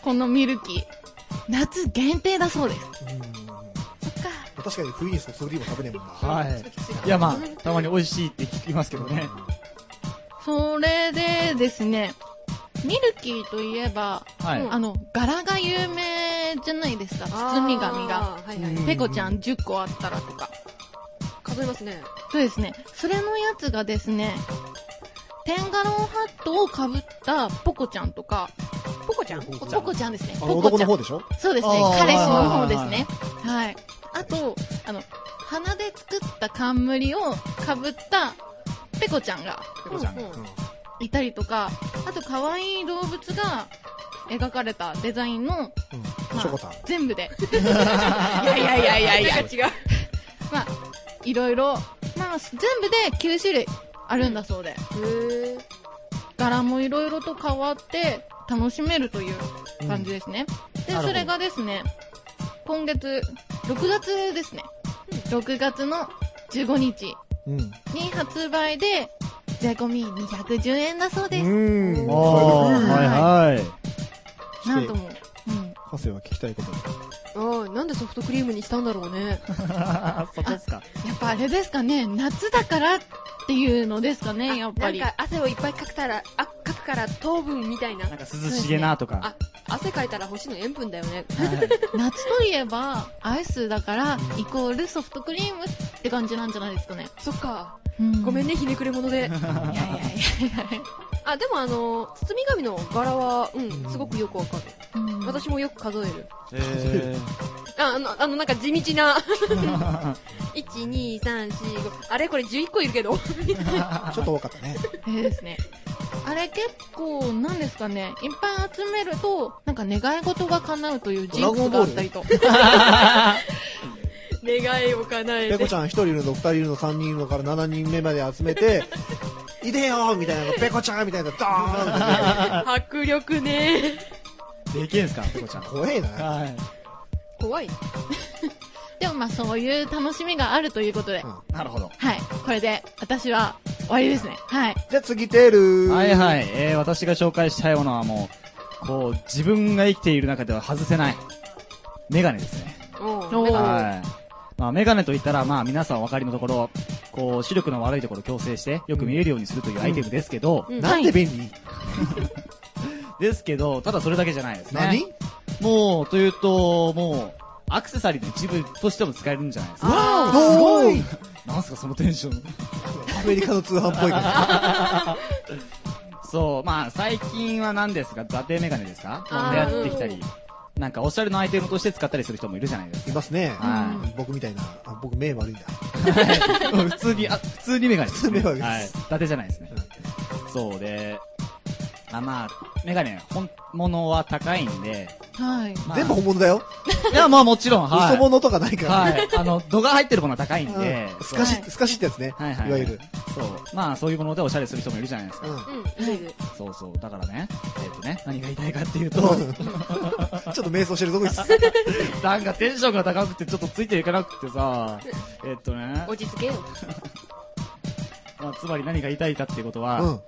このミルキー、夏限定だそうです。確かに冬にソフトクリーム食べねえもんな。はい。いや、まあ、たまに美味しいって聞きますけどね。それでですね、ミルキーといえば、はい。あの、柄が有名じゃないですか、包み紙が。はいはい。うんペコちゃん10個あったらとか。数えますね。そうですね。それのやつがですね、テンガロンハットをかぶったポコちゃんとか、ポコちゃん？ポコポコちゃんですね。あのポコちゃん。男の方でしょ？そうですね。彼氏の方ですね。はい。あと、あの、鼻で作った冠をかぶったペコちゃんがいたりとか、あと可愛い動物が描かれたデザインの、うん。まあショコタン。全部で。い *laughs* やいやいやいやいや。違う。まあ、いろいろ、まあ、全部で9種類あるんだそうで。柄もいろいろと変わって楽しめるという感じですね。で、それがですね、今月、6月ですね。6月の15日うん。に発売で、税込み210円だそうです。うん。おー、はいはい。なんとも、うん。ハセは聞きたいこと。ああ、なんでソフトクリームにしたんだろうね。*laughs* そこっすか。やっぱあれですかね、夏だからっていうのですかね、やっぱり。なんか汗をいっぱいかくたら、あ、かくくから糖分みたいな。なんか涼しげなとか。あ、汗かいたら欲しいの塩分だよね。*laughs* 夏といえば、アイスだから、イコールソフトクリームって感じなんじゃないですかね。そっか。うんごめんね、ひねくれ者で。*laughs* いやいやいやいやあ、でもあの、包み紙の柄は、うん、すごくよくわかる。うん私もよく数える。えあ、あの、あの、なんか地道な。*laughs* 1、2、3、4、5。あれこれ11個いるけど。*laughs* ちょっと多かったね。えーですね。あれ結構、なんですかね、いっぱい集めると、なんか願い事が叶うというジンクスがあったりと。*laughs* 願いを叶えてペコち。ゃん一人いるの、二人いるの、三人いるのから七人目まで集めて、いでよみたいなの、ペコちゃんみたいな、ドーンっ迫力ねー、でけんすか、ペコちゃん。て怖えな。はい。怖い。*laughs* でもまあそういう楽しみがあるということで、うんなるほど。はい。これで、私は終わりですね。はい。じゃあ次、テール。はいはい。えー、私が紹介したいものはもう、こう、自分が生きている中では外せない、メガネですね。おはい。まあ、メガネといったら、まあ、皆さんお分かりのところ、こう、視力の悪いところを矯正して、よく見えるようにするというアイテムですけど、うんなんで便利？ですけど、ただそれだけじゃないですね。何？もう、というと、もう、アクセサリーの一部としても使えるんじゃないですか。わおすごいなんすか、そのテンション。アメリカの通販っぽいから。*laughs* そう、まあ、最近は何ですか、座底メガネですか？流行ってきたり、なんか、おしゃれのアイテムとして使ったりする人もいるじゃないですいますね。は僕みたいな。あ、僕目悪いんだ。か。普通に、あ、普通にメガネです、ね。普通にメガネはいです。伊達じゃないですね。そうで、あまあ、メガネ、本物は高いんで、はい。まあ。全部本物だよ。いや、まあもちろん、はい。嘘物とかないから。はい。あの、度が入ってるものは高いんで、うん。透かし、透かしってやつね。はいはい。い。わゆる。。そう。まあ、そういうものでおしゃれする人もいるじゃないですか。うん。そうそう。だからね、えっ、とね、何が言いたいかっていうと、ちょっと瞑想してるとこです。なん。かテンションが高くてちょっとついていかなくてさ、えっとね、落ち着けよ。まあ、つまり何が言いたいかっていうことは、うん。こ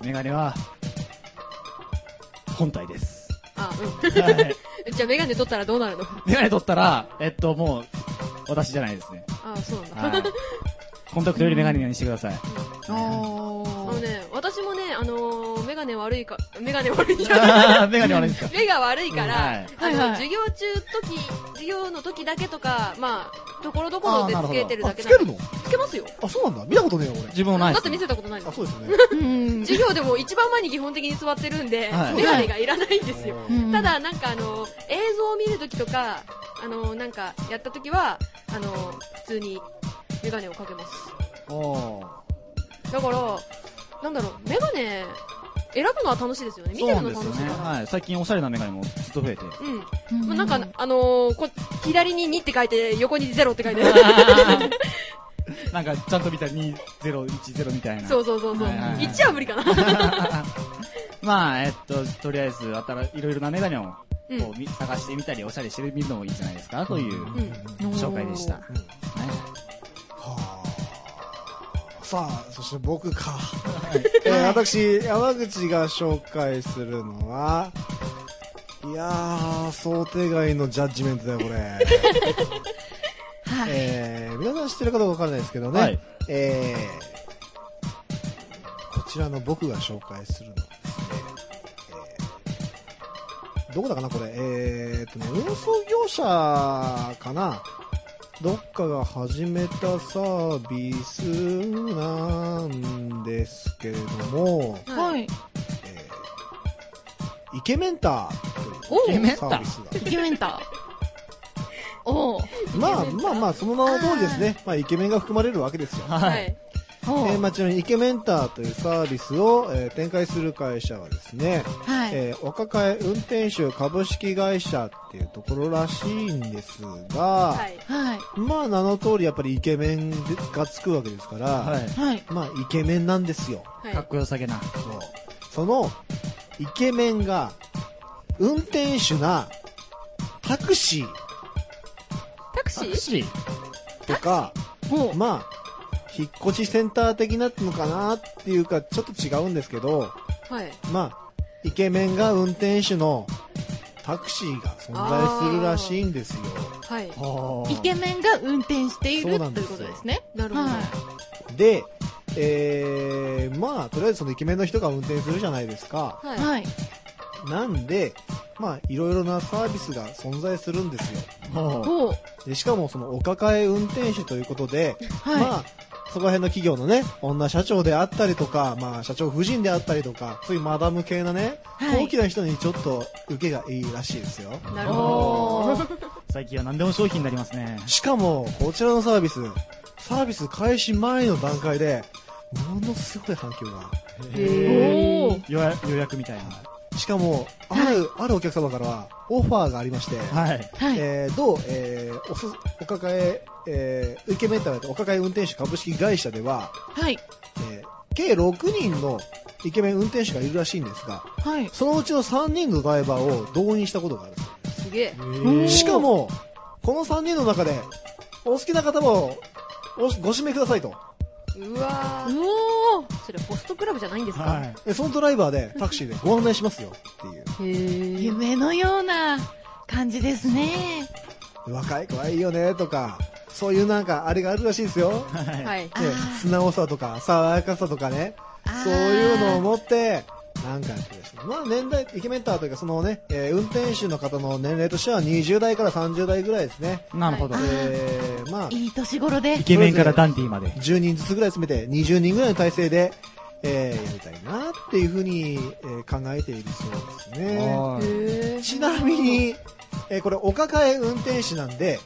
う、メガネは、本体です。あ、はい。うん。じゃあメガネ取ったらどうなるの？メガネ取ったら、えっと、もう、私じゃないですね。あ、そうなんだ。はい。コンタクトよりメガネにしてください。おあーのね、私もね、あのー、メガネ悪いか、*laughs* メガネ悪いか、*laughs* メガネ悪いんですか？目が悪いから、授業中時、授業の時だけとか、まあ、ところどころでつけてるあ、だけなんでつけるの？つけますよ。あ、そうなんだ。見たことねえよ、俺。自分もないだって見せたことないのあ、。そうですよね。うん。授業でも一番前に基本的に座ってるんで、はいメガネがいらないんですよ。うんた、だ、なんかあの、映像を見るときとか、あの、なんか、やったときは、あの、普通に、メガネをかけます。だから、なんだろう、メガネ、選ぶのは楽しいですよね。見そうてるのなんですよね。楽しいから。はい。最近おしゃれなメガネもずっと増えて。うん。うんまあ、なんか、あのーこ、左に2って書いて、横に0って書いてある。*laughs* なんか、ちゃんと見たら2010みたいな。そうそうそうそう。はいはいはい1は無理かな。*laughs* まあ、えっと、とりあえず、あたら、いろいろなメガネを、うんこう、み探してみたり、おしゃれしてみるのもいいんじゃないですか、といううん。紹介でした。うんはあ。さあ、そして僕か。えー私、山口が紹介するのは、いやー、想定外のジャッジメントだよ、これ。はい。えー、皆さん知ってるかどうかわからないですけどね。はいえー、こちらの僕が紹介するのはですね、えー、どこだかな、これ。えーっとね、運送業者かな。どっかが始めたサービスなんですけれども、はい。えー、イケメンターとおいうイケメンターサービスがイケメンター。おー。まあまあまあ、その名の通りですね。まあ、イケメンが含まれるわけですよ。は。はいえー、まあ、ちなみにイケメンターというサービスを、えー展開する会社はですね、はい。えー、若替え運転手株式会社っていうところらしいんですが、はい。はい。まあ名の通りやっぱりイケメンがつくわけですから、はい。はい。まあイケメンなんですよ。はいかっこよさげな。そう。その、イケメンが、運転手な、タクシータクシータクシーとか。まあ、引っ越しセンター的なのかなっていうか、ちょっと違うんですけど、はい。まあ、イケメンが運転手のタクシーが存在するらしいんですよ。はい。はイケメンが運転しているということですね。なるほど。はで、えー、まあ、とりあえずそのイケメンの人が運転するじゃないですか。はい。はい。なんで、まあ、いろいろなサービスが存在するんですよ。ほう。でしかもそのお抱え運転手ということで、はい。まあ、そこら辺の企業のね、女社長であったりとか、まあ、社長夫人であったりとか、そういうマダム系なね、はい高貴な人にちょっと受けがいいらしいですよ。なるほど。最近は何でも商品になりますね。しかも、こちらのサービス、サービス開始前の段階で、ものすごい反響が。へー。予約予約みたいな。しかも、ある、あるお客様からは、オファーがありまして、はい。はい。えー、どう、えー、おす、お抱え、えー、イケメンターとお抱え運転手株式会社では、はい。えー、計6人のイケメン運転手がいるらしいんですが、はい。そのうちの3人のドライバーを動員したことがある。すげえ。ーしかも、この3人の中で、お好きな方をおご指名くださいと。うわ。おー。それホストクラブじゃないんですか？はい。でそのドライバーでタクシーでご案内しますよっていう。夢のような感じですね。若い子はいいよねとか、そういうなんかあれがあるらしいですよ。はい。はい。ね素直さとか爽やかさとかね。そういうのを持って、なんかやってるですねまあ年代、イケメンターというかそのね、えー運転手の方の年齢としては20代から30代ぐらいですね。なるほどあ。えー、まあ、いい年頃でイ。ケメンからダンディーまで。10人ずつぐらい詰めて20人ぐらいの体制で、えー、やりたいなっていうふうに、えー考えているそうですね。ちなみに、えーこれお抱え運転手なんで、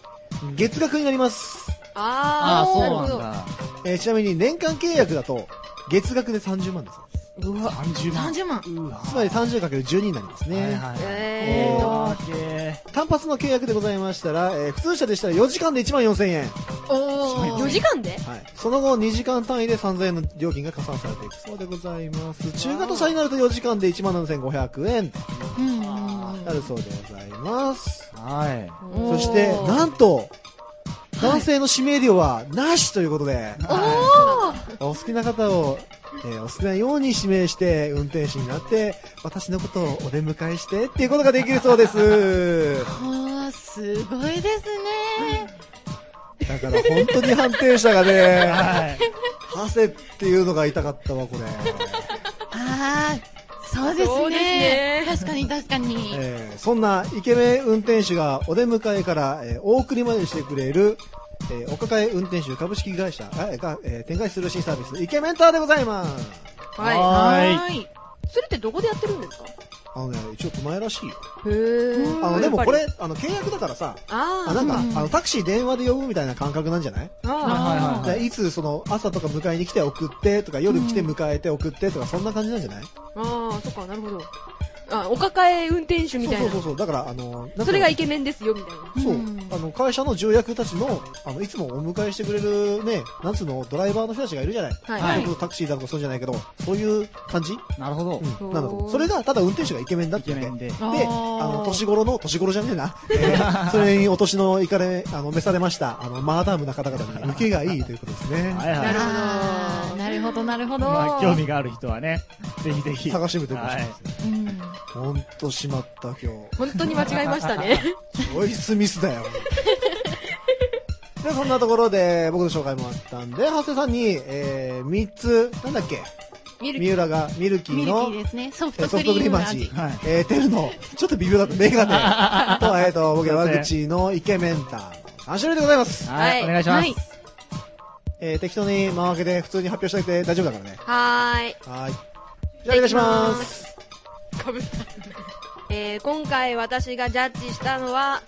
月額になります。ああ、そう。なんだ。えーちなみに年間契約だと、月額で30万です。うわ。30万。30万。つまり 30×12 になりますね。はいはい。えー。おー単発の契約でございましたら、えー普通車でしたら4時間で1万4000円。おー。4時間で？はい。その後2時間単位で3000円の料金が加算されていくそうでございます。中型車になると4時間で1万7500円とうんうんなるそうでございます。はい。そして、なんと、男性の指名料はなしということで、お *laughs* 好きな方を、えーお好きなように指名して運転手になって、私のことをお出迎えしてっていうことができるそうです。はあ、すごいですね。だから本当に判定者がね、はい。ハセっていうのが痛かったわ、これ。ああ、そうですそうですねね。確かに確かに。えーそんなイケメン運転手がお出迎えから、えーお送りまでしてくれる、えーお抱え運転手株式会社あが、えー展開する新サービス、イケメンターでございます。はい。はい。それってどこでやってるんですか？あのね、一応前らしいよ。へー。あの、でもこれ、あの、契約だからさ、ああ、なんか、うんあの、タクシー電話で呼ぶみたいな感覚なんじゃない？ー。あはいはいでいつ、その、朝とか迎えに来て送ってとか、夜来て迎えて送ってとか、そんな感じなんじゃない？ー。あー、そっか、なるほど。あ、お抱え運転手みたいなそうそう。そうそう。だから、あの、それがイケメンですよ、みたいな。そううん。あの、会社の重役たちの、あの、いつもお迎えしてくれるね、なんつうの、ドライバーの人たちがいるじゃない。はいタクシーだとかそうじゃないけど、そういう感じ？なるほど。うん。なんだろう。それが、ただ運転手がイケメンだって。イケメンで。で、あの、年頃の、年頃じゃねえな。え *laughs* ーそれにお年のいかれ、あの、召されました、あの、マーダムな方々に受けがいいということですね。はいはい。あーなるほど、なるほど。まあ、興味がある人はね、ぜひぜひ。探してみてほしいはいです。うん。ほんとしまった今日。本当に間違えましたね。チョイスミスだよ。で、そんなところで、僕の紹介もあったんで、長谷さんに、えー、3つ、なんだっけ？ミルキ三浦がミルキミルキーの、ーですね。ソフトトクリーム味。はいえー、テルの、ちょっと微妙だったメガネと、えっ、と、僕らすいません和口のイケメンターの3種類でございます。はい、はいお願いします。はいえー、適当に間分けで普通に発表しておいて大丈夫だからね。はーい。はーい。じゃあお願いします。かぶった。えー、今回私がジャッジしたのは、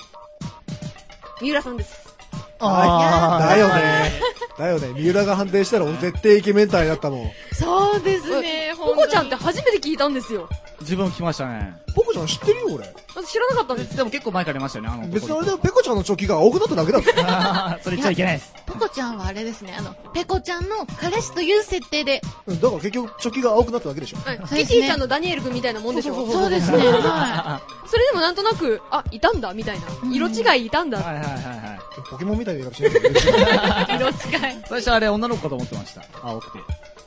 三浦さんです。はい。あだよね。だよね。三浦が判定したら俺絶対イケメンターになったもん。そうですね、ポコちゃんって初めて聞いたんですよ。自分聞きましたね。ポコちゃん知ってるよ俺。私知らなかったんです。でも結構前から出ましたよね、あの。別にあれでペコちゃんのチョキが青くなっただけだぞ。*laughs* それ言っちゃいけないです。*laughs* ポコちゃんはあれですね、あの、ペコちゃんの彼氏という設定で。うんだから結局チョキが青くなっただけでしょ。はいそうですねキティちゃんのダニエル君みたいなもんでしょそうそうですね、はそれでもなんとなく、あ、いたんだみたいな。色違いいたんだ。はいはいはいはい。ポケモンみたいな言い方し。い。*laughs* 色違い。最初あれ女の子かと思ってました。青くて。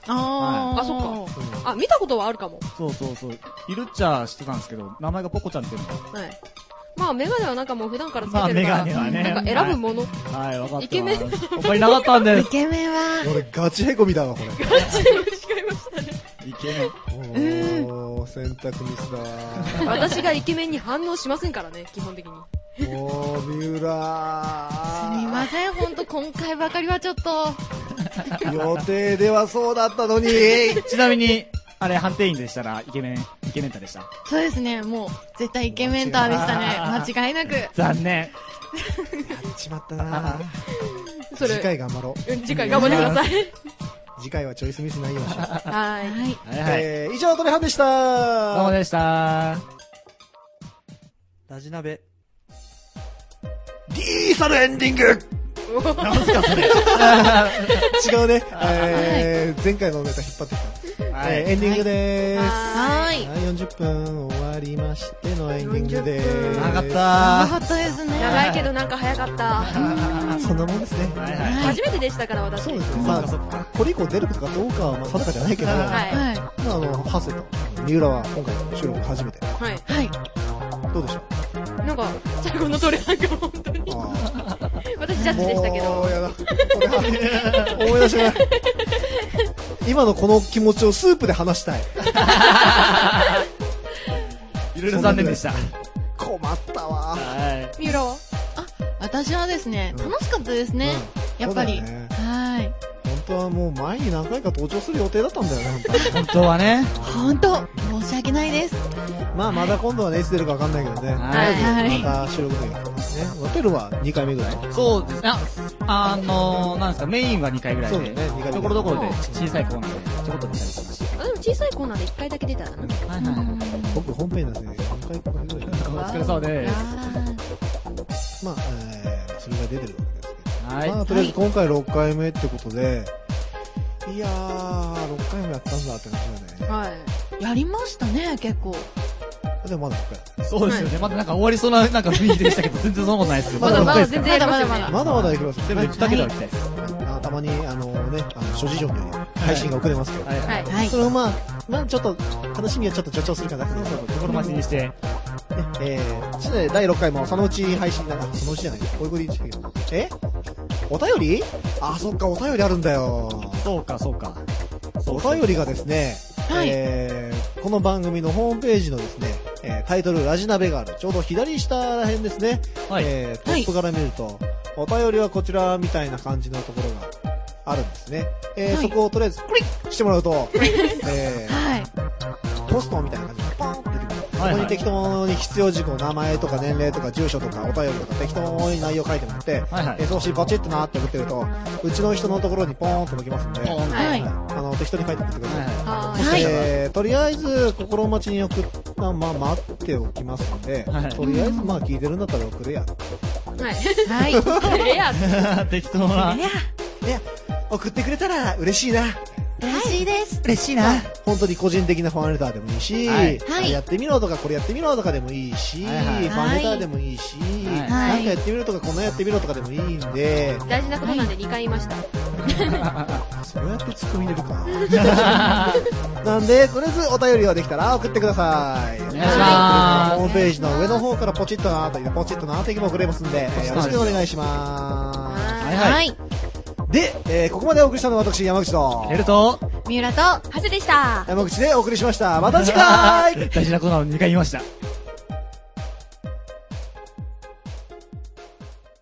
あー。あそっかあ、見たことはあるかも。そうそうそう。いるっちゃ知ってたんですけど、名前がポコちゃんっていうのは。はい。まあ、メガネはなんかもう普段からつけまあ、メてるから、ガネはね。なんか選ぶもの。はい、わかった。イケメン他になかったんでイす。ケメンは、俺ガチへこみだわ、これ。イケメン。おー、選択ミスだわ。*laughs* 私がイケメンに反応しませんからね、基本的に。*laughs* おー、三浦すみません、ほんと今回ばかりはちょっと、予定ではそうだったのに。ちなみに、あれ、判定員でしたら、イケメン、イケメンタでした。そうですね、もう、絶対イケメンターでしたね。間違いなく。*laughs* 残念。やっちまったなそれ次回頑張ろう。うん次回頑張ってください。次回はチョイスミスないようにしよう。はい。はい。はいはい。えー、以上、トレハンでしたどうもでした。ラジ鍋。ディーサルエンディング違うね。えー、前回のネタ引っ張ってきた。はいえーエンディングでーす。はーい。はい、40分終わりましてのエンディングでーす。長かった長かったですね。長いけどなんか早かった。*laughs* そんなもんですね。はいはい。初めてでしたから、私。そうですね。まあ、これ以降出るかどうかはまあ定かじゃないけど、はい。あ、あの、ハセと三浦は今回の収録初めて。い。はい。はい。どうでしょうなんか、最後のトレなんか本当に。ジャッジでしたけど。もうやだ。これ思い出しない。今のこの気持ちをスープで話したい。*laughs* いろいろ残念でした。困ったわ。はい。三浦は私はですね、うん楽しかったですね。やっぱり。はい。本当はもう前に何回か登場する予定だったんだよね、本当はね。ほんと、申し訳ないです。まあまだ今度はね、いつ出るか分かんないけどね。はいまた収録の時はね。ホテルは2回目ぐらい。そうですね。あ、あのー、なんですか、メインは2回ぐらいで、そうだね二回目ところどころで小さいコーナーでちょこっと出たりしましあ、でも小さいコーナーで1回だけ出たな。た。はいはいはい。僕本編なんですね、4回かぐらいだお疲れ様です。まあ、えー、それが出てるわけですけど。はい。まあ、とりあえず今回6回目ってことで、いやー、6回もやったんだって話だね。はい。やりましたね、結構。でもまだ6回。そうですよね。まだなんか終わりそうななんか雰囲気でしたけど、*laughs* 全然そんなことないですよ。まだまだ全然まだまだ。まだまだいきます。全部で2桁は行きたいです。あたまに、あのね、あの諸事情により配信が遅れますけど、はいは。はいい。はいそ。れをまあ、まあちょっと、楽しみはちょっと助長するかな。そうそう、心待ちにして。ね、えー、そして第6回もそのうち配信だな、そのうちじゃないこういうこと言いしたけど。え？お便り？あ、そっか、お便りあるんだよ。そうか、そうか。お便りがですね、はいえー、この番組のホームページのですね、えータイトル、ラジナベがある、ちょうど左下ら辺ですね、はい。えー、トップから見ると、お便りはこちらみたいな感じのところがあるんですね。えーはいそこをとりあえずクリックしてもらうと、えはい。ー、ポストみたいな感じそこに適当に必要事項、名前とか年齢とか住所とかお便りとか適当に内容書いてもらって、はいはいえー送信ポチッとなって送ってると、うちの人のところにポーンと向きますんで、はいはいあの、適当に書いて送ってください。はいはははいえーとりあえず、心待ちに送った、まあ、待っておきますので、はいとりあえず、まあ、聞いてるんだったら送れや。い。はい。はい。ええや。適当な。いや、送ってくれたら嬉しいな。嬉しいです。嬉しいな。本当に個人的なファンレターでもいいし、はいやってみろとか、これやってみろとかでもいいし、はいはいファンレターでもいいし、はいなんかやってみるとか、こんなやってみろとかでもいいんで、大事なことなんで2回言いました。*laughs* そうやって突っ込み入れるか。*laughs* なんで、とりあえずお便りができたら送ってください。お願いしますホームページの上の方からポチッとなーという、ポチッとなーというも送れますんで、えーよろしくお願いしまはいははい。で、えーここまでお送りしたのは私、山口とや、ると、三浦と、ハセでした。山口でお送りしました。また次回 *laughs* 大事なことなの2回言いました。